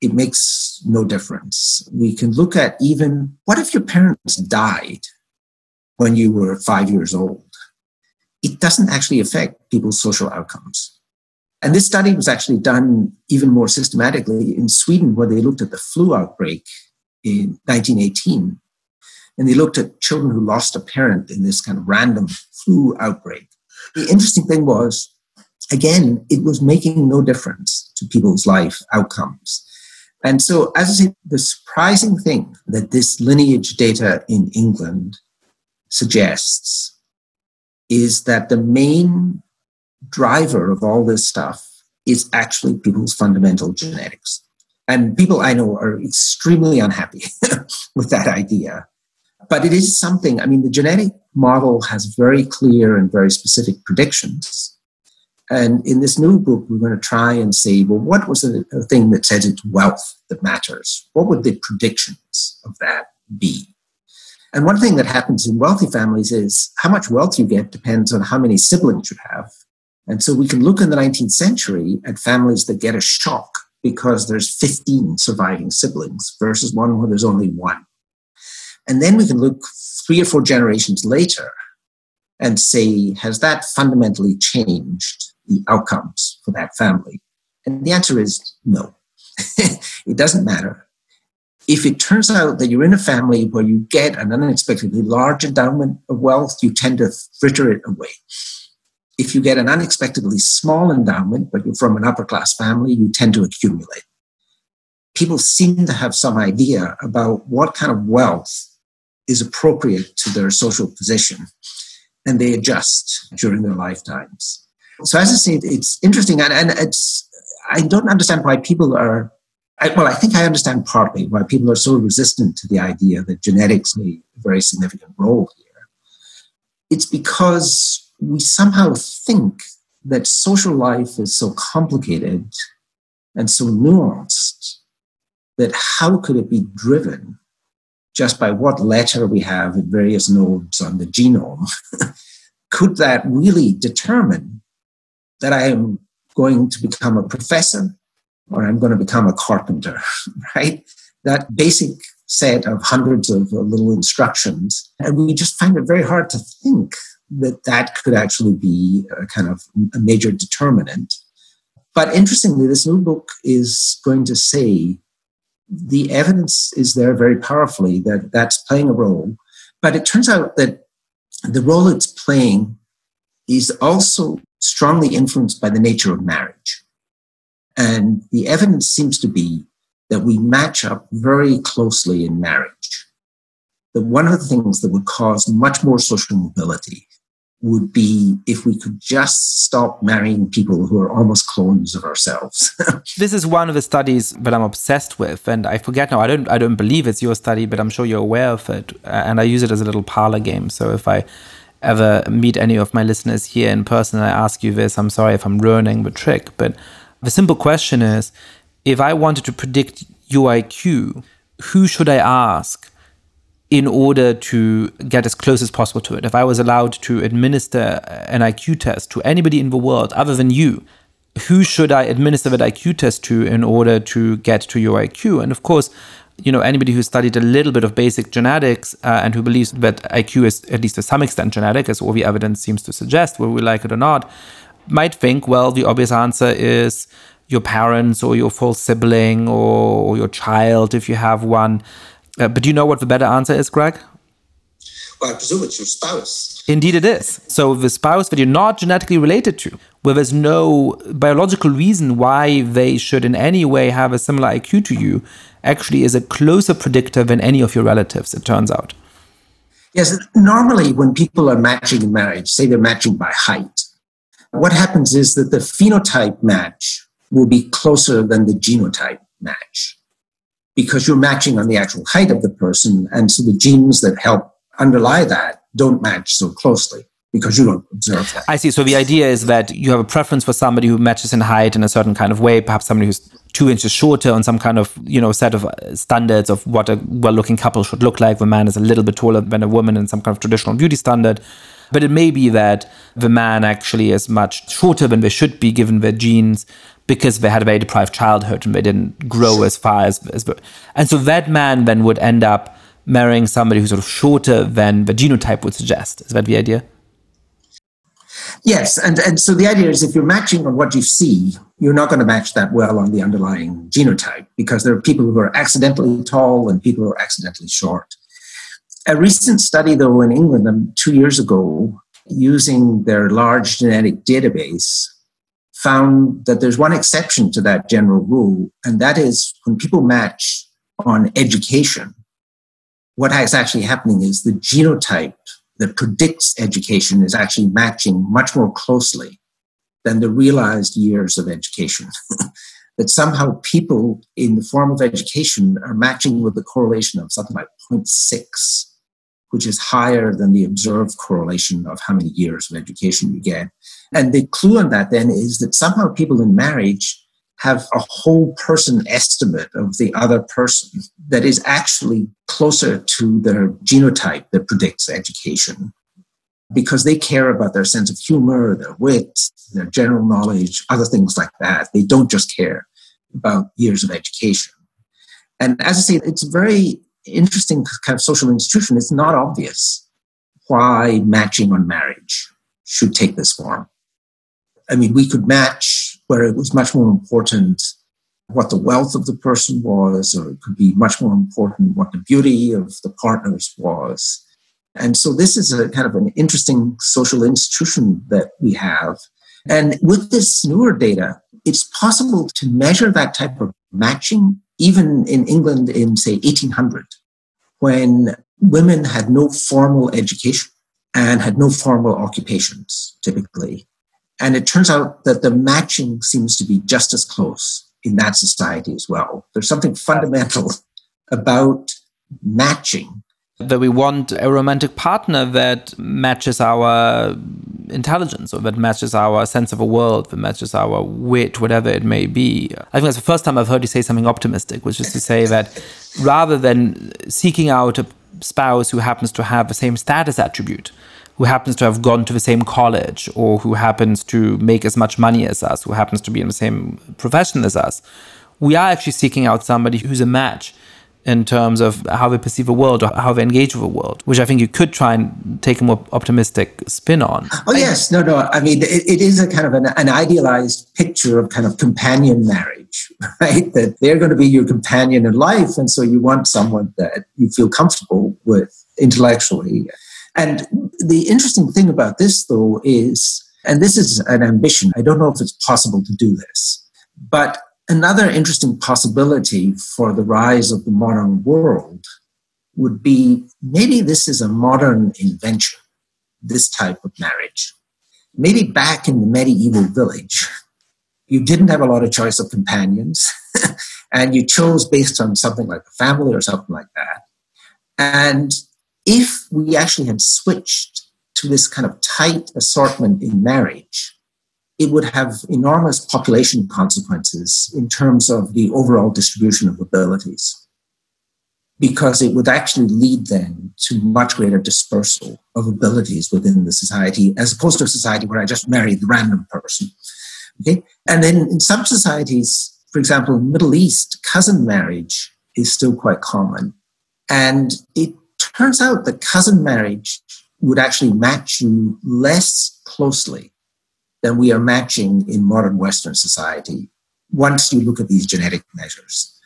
It makes no difference. We can look at even what if your parents died when you were five years old? It doesn't actually affect people's social outcomes. And this study was actually done even more systematically in Sweden, where they looked at the flu outbreak in 1918 and they looked at children who lost a parent in this kind of random flu outbreak. The interesting thing was, again, it was making no difference to people's life outcomes. And so, as I say, the surprising thing that this lineage data in England suggests is that the main driver of all this stuff is actually people's fundamental genetics. And people I know are extremely unhappy with that idea but it is something, I mean, the genetic model has very clear and very specific predictions. And in this new book, we're going to try and say, well, what was the thing that said it's wealth that matters? What would the predictions of that be? And one thing that happens in wealthy families is how much wealth you get depends on how many siblings you have. And so we can look in the 19th century at families that get a shock because there's 15 surviving siblings versus one where there's only one. And then we can look three or four generations later and say, has that fundamentally changed the outcomes for that family? And the answer is no. it doesn't matter. If it turns out that you're in a family where you get an unexpectedly large endowment of wealth, you tend to fritter it away. If you get an unexpectedly small endowment, but you're from an upper class family, you tend to accumulate. People seem to have some idea about what kind of wealth is appropriate to their social position and they adjust during their lifetimes. So as I say, it's interesting and, and it's, I don't understand why people are, I, well, I think I understand partly why people are so resistant to the idea that genetics play a very significant role here. It's because we somehow think that social life is so complicated and so nuanced that how could it be driven just by what letter we have at various nodes on the genome, could that really determine that I am going to become a professor or I'm going to become a carpenter, right? That basic set of hundreds of little instructions. And we just find it very hard to think that that could actually be a kind of a major determinant. But interestingly, this new book is going to say the evidence is there very powerfully that that's playing a role. But it turns out that the role it's playing is also strongly influenced by the nature of marriage. And the evidence seems to be that we match up very closely in marriage. That one of the things that would cause much more social mobility would be if we could just stop marrying people who are almost clones of ourselves.
this is one of the studies that I'm obsessed with, and I forget now. I don't. I don't believe it's your study, but I'm sure you're aware of it, and I use it as a little parlor game. So if I ever meet any of my listeners here in person, and I ask you this, I'm sorry if I'm ruining the trick, but the simple question is: if I wanted to predict your IQ, who should I ask? in order to get as close as possible to it. If I was allowed to administer an IQ test to anybody in the world other than you, who should I administer that IQ test to in order to get to your IQ? And of course, you know, anybody who studied a little bit of basic genetics uh, and who believes that IQ is at least to some extent genetic, as all the evidence seems to suggest, whether we like it or not, might think, well, the obvious answer is your parents or your full sibling or, or your child if you have one. Uh, but do you know what the better answer is, Greg?
Well, I presume it's your spouse.
Indeed, it is. So the spouse that you're not genetically related to, where there's no biological reason why they should in any way have a similar IQ to you, actually is a closer predictor than any of your relatives, it turns out.
Yes, normally when people are matching in marriage, say they're matching by height, what happens is that the phenotype match will be closer than the genotype match because you're matching on the actual height of the person. And so the genes that help underlie that don't match so closely because you don't observe that.
I see. So the idea is that you have a preference for somebody who matches in height in a certain kind of way, perhaps somebody who's two inches shorter on some kind of, you know, set of uh, standards of what a well looking couple should look like. The man is a little bit taller than a woman in some kind of traditional beauty standard. But it may be that the man actually is much shorter than they should be given their genes because they had a very deprived childhood and they didn't grow as far as, as and so that man then would end up marrying somebody who's sort of shorter than the genotype would suggest. Is that the idea?
Yes, and, and so the idea is if you're matching on what you see, you're not going to match that well on the underlying genotype because there are people who are accidentally tall and people who are accidentally short. A recent study, though, in England um, two years ago, using their large genetic database, found that there's one exception to that general rule, and that is when people match on education, what is actually happening is the genotype that predicts education is actually matching much more closely than the realized years of education. that somehow people in the form of education are matching with the correlation of something like 0.6, which is higher than the observed correlation of how many years of education you get. And the clue on that then is that somehow people in marriage have a whole person estimate of the other person that is actually closer to their genotype that predicts education because they care about their sense of humor, their wit, their general knowledge, other things like that. They don't just care about years of education. And as I say, it's a very interesting kind of social institution. It's not obvious why matching on marriage should take this form. I mean, we could match where it was much more important what the wealth of the person was, or it could be much more important what the beauty of the partners was. And so this is a kind of an interesting social institution that we have. And with this newer data, it's possible to measure that type of matching even in England in, say, 1800, when women had no formal education and had no formal occupations, typically. And it turns out that the matching seems to be just as close in that society as well. There's something fundamental about matching.
That we want a romantic partner that matches our intelligence or that matches our sense of a world, that matches our wit, whatever it may be. I think that's the first time I've heard you say something optimistic, which is to say that rather than seeking out a spouse who happens to have the same status attribute, who happens to have gone to the same college or who happens to make as much money as us, who happens to be in the same profession as us. We are actually seeking out somebody who's a match in terms of how they perceive the world or how they engage with the world, which I think you could try and take a more optimistic spin on.
Oh, yes. No, no. I mean, it, it is a kind of an, an idealized picture of kind of companion marriage, right? That they're going to be your companion in life. And so you want someone that you feel comfortable with intellectually and the interesting thing about this, though, is, and this is an ambition, I don't know if it's possible to do this, but another interesting possibility for the rise of the modern world would be maybe this is a modern invention, this type of marriage. Maybe back in the medieval village, you didn't have a lot of choice of companions, and you chose based on something like a family or something like that. And if we actually had switched to this kind of tight assortment in marriage, it would have enormous population consequences in terms of the overall distribution of abilities. Because it would actually lead then to much greater dispersal of abilities within the society, as opposed to a society where I just marry the random person. Okay? And then in some societies, for example, Middle East, cousin marriage is still quite common. And it turns out that cousin marriage would actually match you less closely than we are matching in modern Western society once you look at these genetic measures,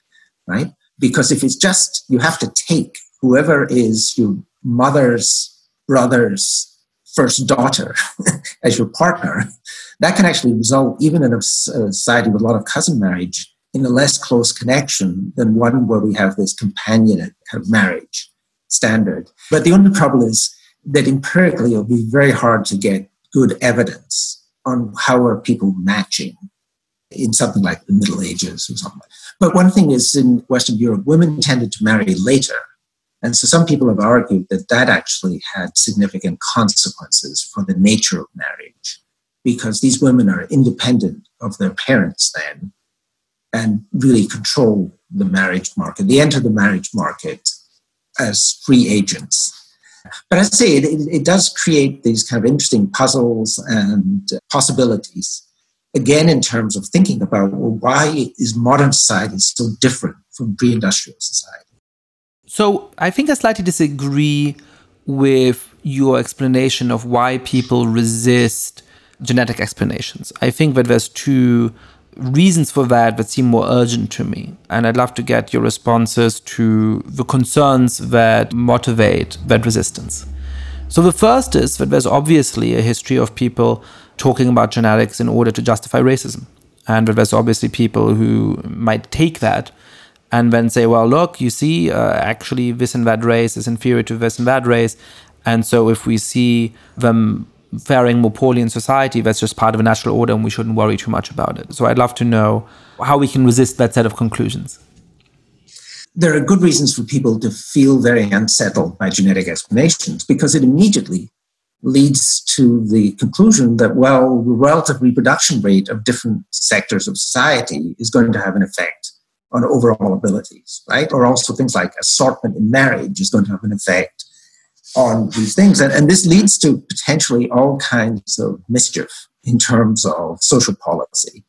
right? Because if it's just, you have to take whoever is your mother's brother's first daughter as your partner, that can actually result, even in a society with a lot of cousin marriage, in a less close connection than one where we have this companionate marriage standard. But the only trouble is that empirically it'll be very hard to get good evidence on how are people matching in something like the Middle Ages or something. But one thing is in Western Europe, women tended to marry later. And so some people have argued that that actually had significant consequences for the nature of marriage because these women are independent of their parents then and really control the marriage market. They enter the marriage market as free agents. But I say it, it, it does create these kind of interesting puzzles and uh, possibilities. Again, in terms of thinking about well, why is modern society so different from pre-industrial society?
So I think I slightly disagree with your explanation of why people resist genetic explanations. I think that there's two reasons for that that seem more urgent to me. And I'd love to get your responses to the concerns that motivate that resistance. So the first is that there's obviously a history of people talking about genetics in order to justify racism. And that there's obviously people who might take that and then say, well, look, you see, uh, actually, this and that race is inferior to this and that race. And so if we see them faring more poorly in society, that's just part of a natural order and we shouldn't worry too much about it. So I'd love to know how we can resist that set of conclusions.
There are good reasons for people to feel very unsettled by genetic explanations because it immediately leads to the conclusion that, well, the relative reproduction rate of different sectors of society is going to have an effect on overall abilities, right? Or also things like assortment in marriage is going to have an effect on these things. And, and this leads to potentially all kinds of mischief in terms of social policy.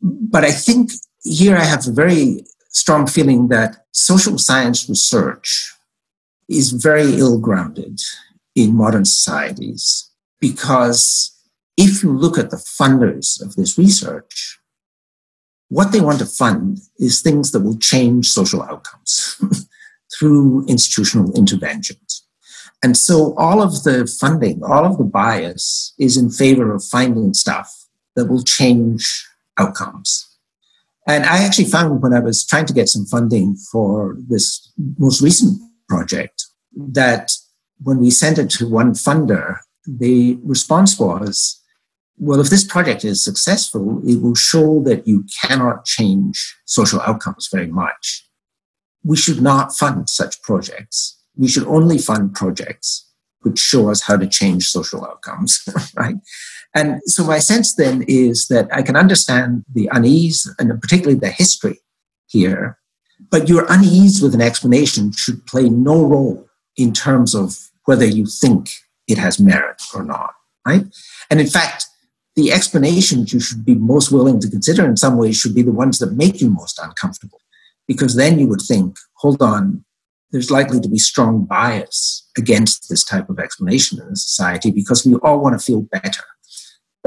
But I think here I have a very strong feeling that social science research is very ill grounded in modern societies because if you look at the funders of this research, what they want to fund is things that will change social outcomes through institutional interventions. And so all of the funding, all of the bias is in favor of finding stuff that will change outcomes. And I actually found when I was trying to get some funding for this most recent project that when we sent it to one funder, the response was, well, if this project is successful, it will show that you cannot change social outcomes very much. We should not fund such projects we should only fund projects which show us how to change social outcomes, right? And so my sense then is that I can understand the unease and particularly the history here, but your unease with an explanation should play no role in terms of whether you think it has merit or not, right? And in fact, the explanations you should be most willing to consider in some ways should be the ones that make you most uncomfortable. Because then you would think, hold on, there's likely to be strong bias against this type of explanation in society because we all want to feel better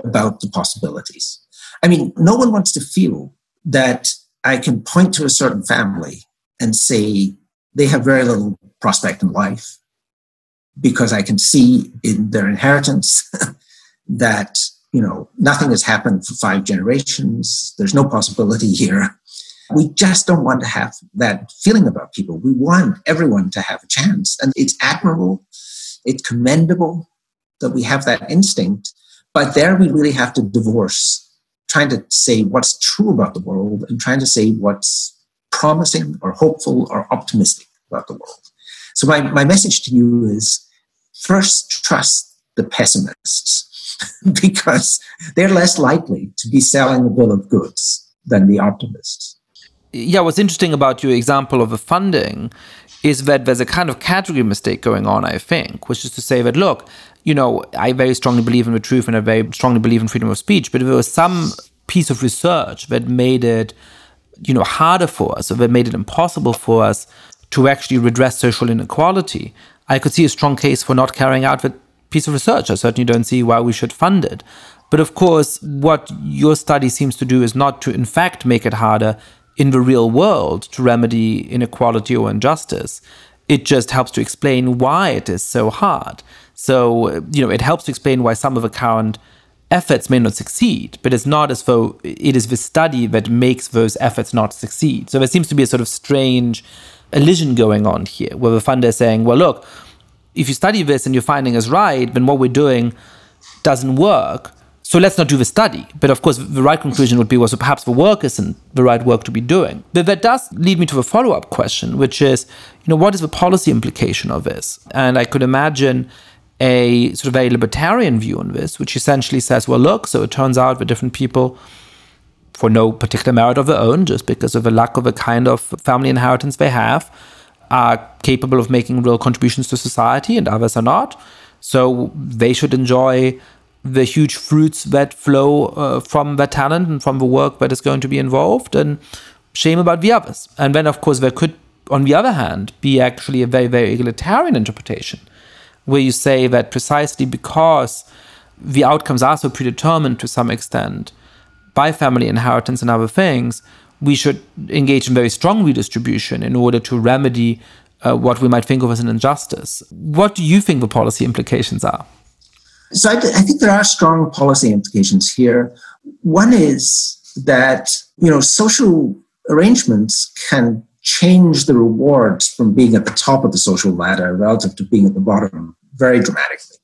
about the possibilities. I mean, no one wants to feel that I can point to a certain family and say they have very little prospect in life because I can see in their inheritance that you know nothing has happened for five generations. There's no possibility here we just don't want to have that feeling about people. We want everyone to have a chance. And it's admirable, it's commendable that we have that instinct. But there we really have to divorce trying to say what's true about the world and trying to say what's promising or hopeful or optimistic about the world. So my, my message to you is first trust the pessimists because they're less likely to be selling a bill of goods than the optimists
yeah, what's interesting about your example of the funding is that there's a kind of category mistake going on, I think, which is to say that, look, you know, I very strongly believe in the truth and I very strongly believe in freedom of speech, but if there was some piece of research that made it, you know, harder for us or that made it impossible for us to actually redress social inequality, I could see a strong case for not carrying out that piece of research. I certainly don't see why we should fund it. But of course, what your study seems to do is not to, in fact, make it harder in the real world to remedy inequality or injustice. It just helps to explain why it is so hard. So, you know, it helps to explain why some of the current efforts may not succeed, but it's not as though it is the study that makes those efforts not succeed. So there seems to be a sort of strange elision going on here, where the funder is saying, well, look, if you study this and your finding is right, then what we're doing doesn't work. So let's not do the study. But of course, the right conclusion would be, well, so perhaps the work isn't the right work to be doing. But that does lead me to a follow up question, which is, you know, what is the policy implication of this? And I could imagine a sort of very libertarian view on this, which essentially says, well, look, so it turns out that different people, for no particular merit of their own, just because of the lack of a kind of family inheritance they have, are capable of making real contributions to society and others are not. So they should enjoy the huge fruits that flow uh, from that talent and from the work that is going to be involved, and shame about the others. And then, of course, there could, on the other hand, be actually a very, very egalitarian interpretation where you say that precisely because the outcomes are so predetermined to some extent by family inheritance and other things, we should engage in very strong redistribution in order to remedy uh, what we might think of as an injustice. What do you think the policy implications are?
So I, I think there are strong policy implications here. One is that you know social arrangements can change the rewards from being at the top of the social ladder relative to being at the bottom very dramatically.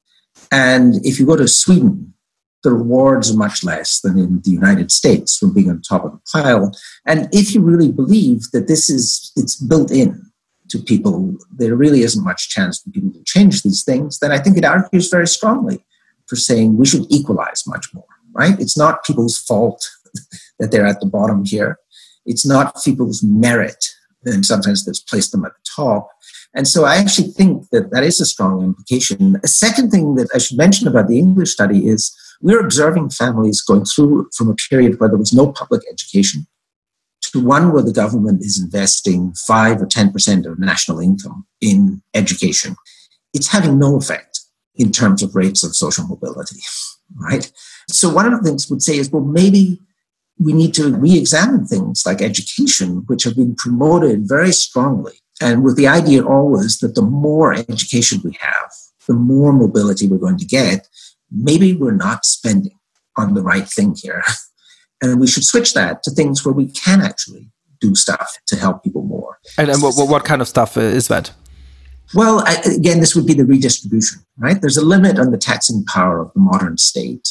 And if you go to Sweden, the rewards are much less than in the United States from being on top of the pile. And if you really believe that this is it's built in to people, there really isn't much chance for people to change these things, then I think it argues very strongly for saying we should equalize much more, right? It's not people's fault that they're at the bottom here. It's not people's merit, and sometimes that's placed them at the top. And so I actually think that that is a strong implication. A second thing that I should mention about the English study is we're observing families going through from a period where there was no public education to one where the government is investing 5 or 10% of national income in education. It's having no effect in terms of rates of social mobility, right? So one of the things would say is, well, maybe we need to re-examine things like education, which have been promoted very strongly and with the idea always that the more education we have, the more mobility we're going to get, maybe we're not spending on the right thing here. And we should switch that to things where we can actually do stuff to help people more.
And, and what, what kind of stuff is that?
Well, again, this would be the redistribution, right? There's a limit on the taxing power of the modern state.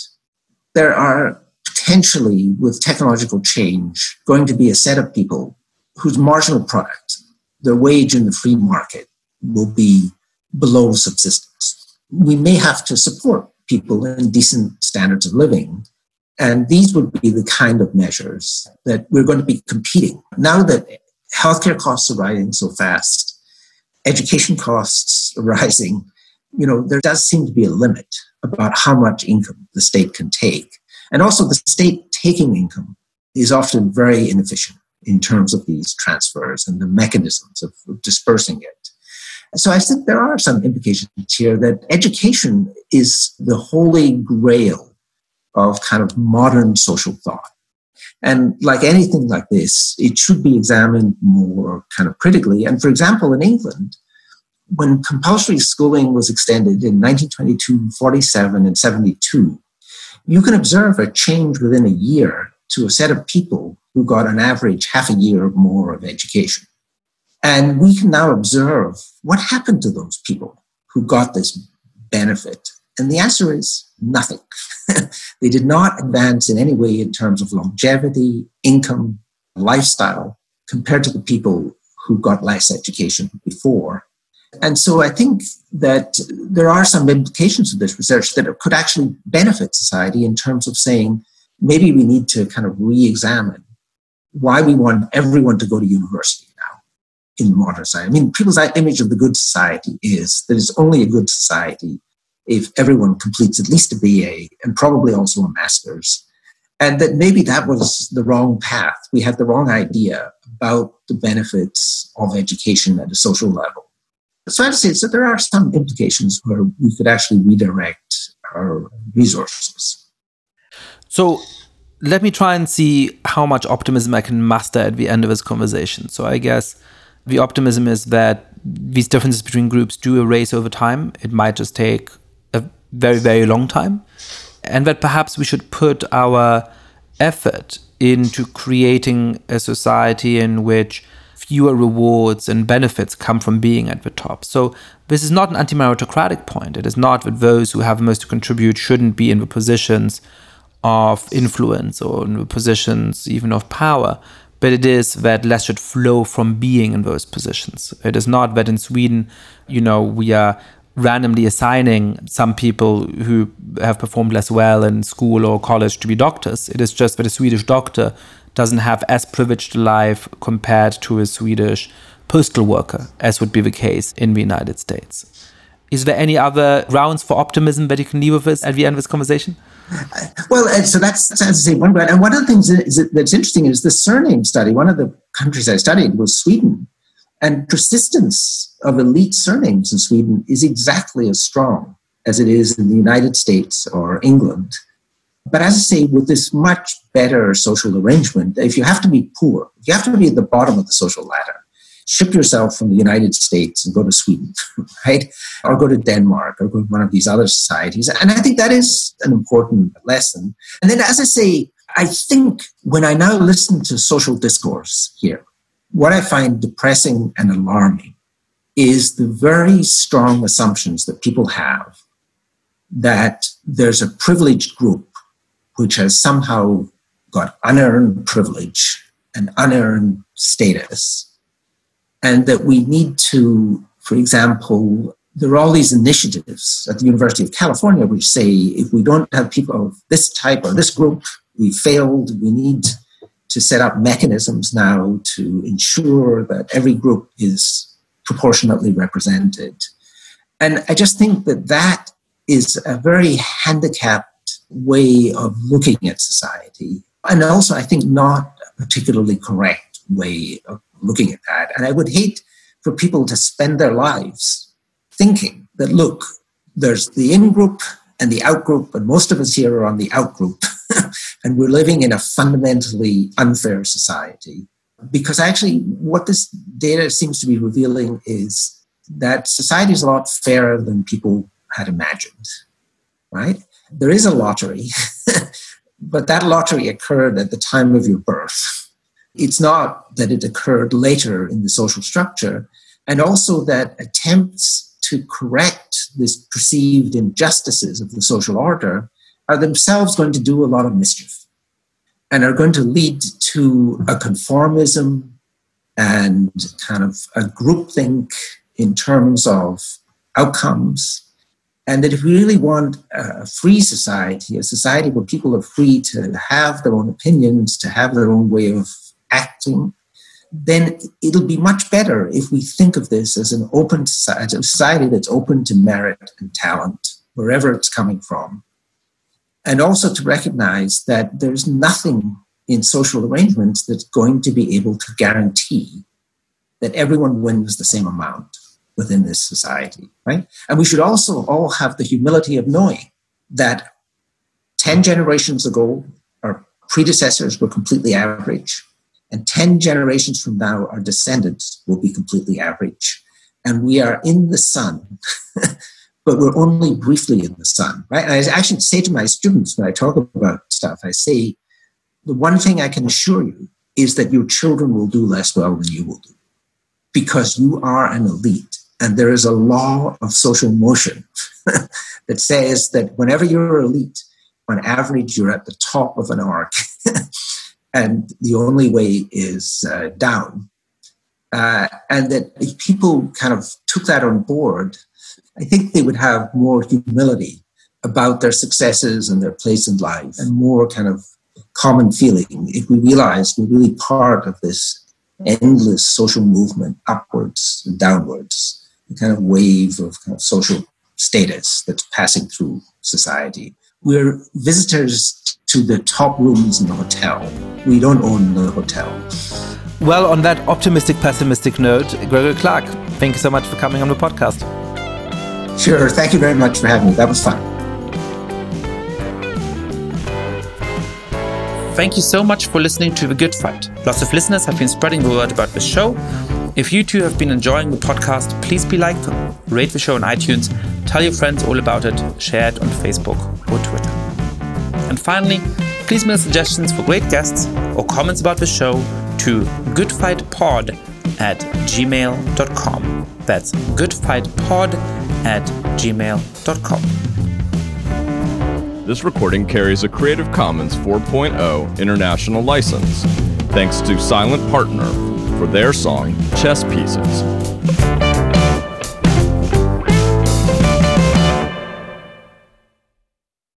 There are potentially, with technological change, going to be a set of people whose marginal product their wage in the free market will be below subsistence. We may have to support people in decent standards of living. And these would be the kind of measures that we're going to be competing. Now that healthcare costs are rising so fast, education costs rising, you know, there does seem to be a limit about how much income the state can take. And also the state taking income is often very inefficient in terms of these transfers and the mechanisms of dispersing it. So I think there are some implications here that education is the holy grail of kind of modern social thought. And like anything like this, it should be examined more kind of critically. And for example, in England, when compulsory schooling was extended in 1922, 47, and 72, you can observe a change within a year to a set of people who got on average half a year more of education. And we can now observe what happened to those people who got this benefit. And the answer is nothing. they did not advance in any way in terms of longevity, income, lifestyle compared to the people who got less education before. And so I think that there are some implications of this research that could actually benefit society in terms of saying maybe we need to kind of re examine why we want everyone to go to university now in modern society. I mean, people's image of the good society is that it's only a good society if everyone completes at least a BA and probably also a master's. And that maybe that was the wrong path. We had the wrong idea about the benefits of education at a social level. So I'd say so there are some implications where we could actually redirect our resources.
So let me try and see how much optimism I can muster at the end of this conversation. So I guess the optimism is that these differences between groups do erase over time. It might just take very, very long time. And that perhaps we should put our effort into creating a society in which fewer rewards and benefits come from being at the top. So this is not an anti-meritocratic point. It is not that those who have most to contribute shouldn't be in the positions of influence or in the positions even of power, but it is that less should flow from being in those positions. It is not that in Sweden, you know, we are randomly assigning some people who have performed less well in school or college to be doctors. It is just that a Swedish doctor doesn't have as privileged a life compared to a Swedish postal worker, as would be the case in the United States. Is there any other grounds for optimism that you can leave with us at the end of this conversation?
Well, so that's, that's say one And one of the things is that, that's interesting is the surname study. One of the countries I studied was Sweden, and persistence of elite surnames in Sweden is exactly as strong as it is in the United States or England. But as I say, with this much better social arrangement, if you have to be poor, you have to be at the bottom of the social ladder, ship yourself from the United States and go to Sweden, right? Or go to Denmark or go to one of these other societies. And I think that is an important lesson. And then, as I say, I think when I now listen to social discourse here, what I find depressing and alarming is the very strong assumptions that people have that there's a privileged group which has somehow got unearned privilege and unearned status and that we need to, for example, there are all these initiatives at the University of California which say if we don't have people of this type or this group, we failed. We need to set up mechanisms now to ensure that every group is proportionately represented. And I just think that that is a very handicapped way of looking at society. And also, I think, not a particularly correct way of looking at that. And I would hate for people to spend their lives thinking that, look, there's the in group and the out group, and most of us here are on the out group. and we're living in a fundamentally unfair society. Because actually, what this data seems to be revealing is that society is a lot fairer than people had imagined, right? There is a lottery, but that lottery occurred at the time of your birth. It's not that it occurred later in the social structure, and also that attempts to correct these perceived injustices of the social order are themselves going to do a lot of mischief and are going to lead to a conformism and kind of a groupthink in terms of outcomes. And that if we really want a free society, a society where people are free to have their own opinions, to have their own way of acting, then it'll be much better if we think of this as an open society, a society that's open to merit and talent, wherever it's coming from. And also to recognize that there's nothing in social arrangements that's going to be able to guarantee that everyone wins the same amount within this society, right? And we should also all have the humility of knowing that 10 generations ago, our predecessors were completely average and 10 generations from now, our descendants will be completely average. And we are in the sun, but we're only briefly in the sun, right? And I actually say to my students when I talk about stuff, I say, the one thing I can assure you is that your children will do less well than you will do because you are an elite. And there is a law of social motion that says that whenever you're elite, on average, you're at the top of an arc. and the only way is uh, down. Uh, and that if people kind of took that on board, I think they would have more humility about their successes and their place in life and more kind of common feeling if we realize we're really part of this endless social movement upwards and downwards, the kind of wave of kind of social status that's passing through society. We're visitors to the top rooms in the hotel. We don't own the hotel.
Well, on that optimistic, pessimistic note, Gregory Clark, thank you so much for coming on the podcast.
Sure. Thank you very much for having me. That was fun.
Thank you so much for listening to The Good Fight. Lots of listeners have been spreading the word about the show. If you too have been enjoying the podcast, please be like, rate the show on iTunes, tell your friends all about it, share it on Facebook or Twitter. And finally, please mail suggestions for great guests or comments about the show to goodfightpod at gmail.com. That's goodfightpod at gmail.com.
This recording carries a Creative Commons 4.0 international license. Thanks to Silent Partner for their song Chess Pieces.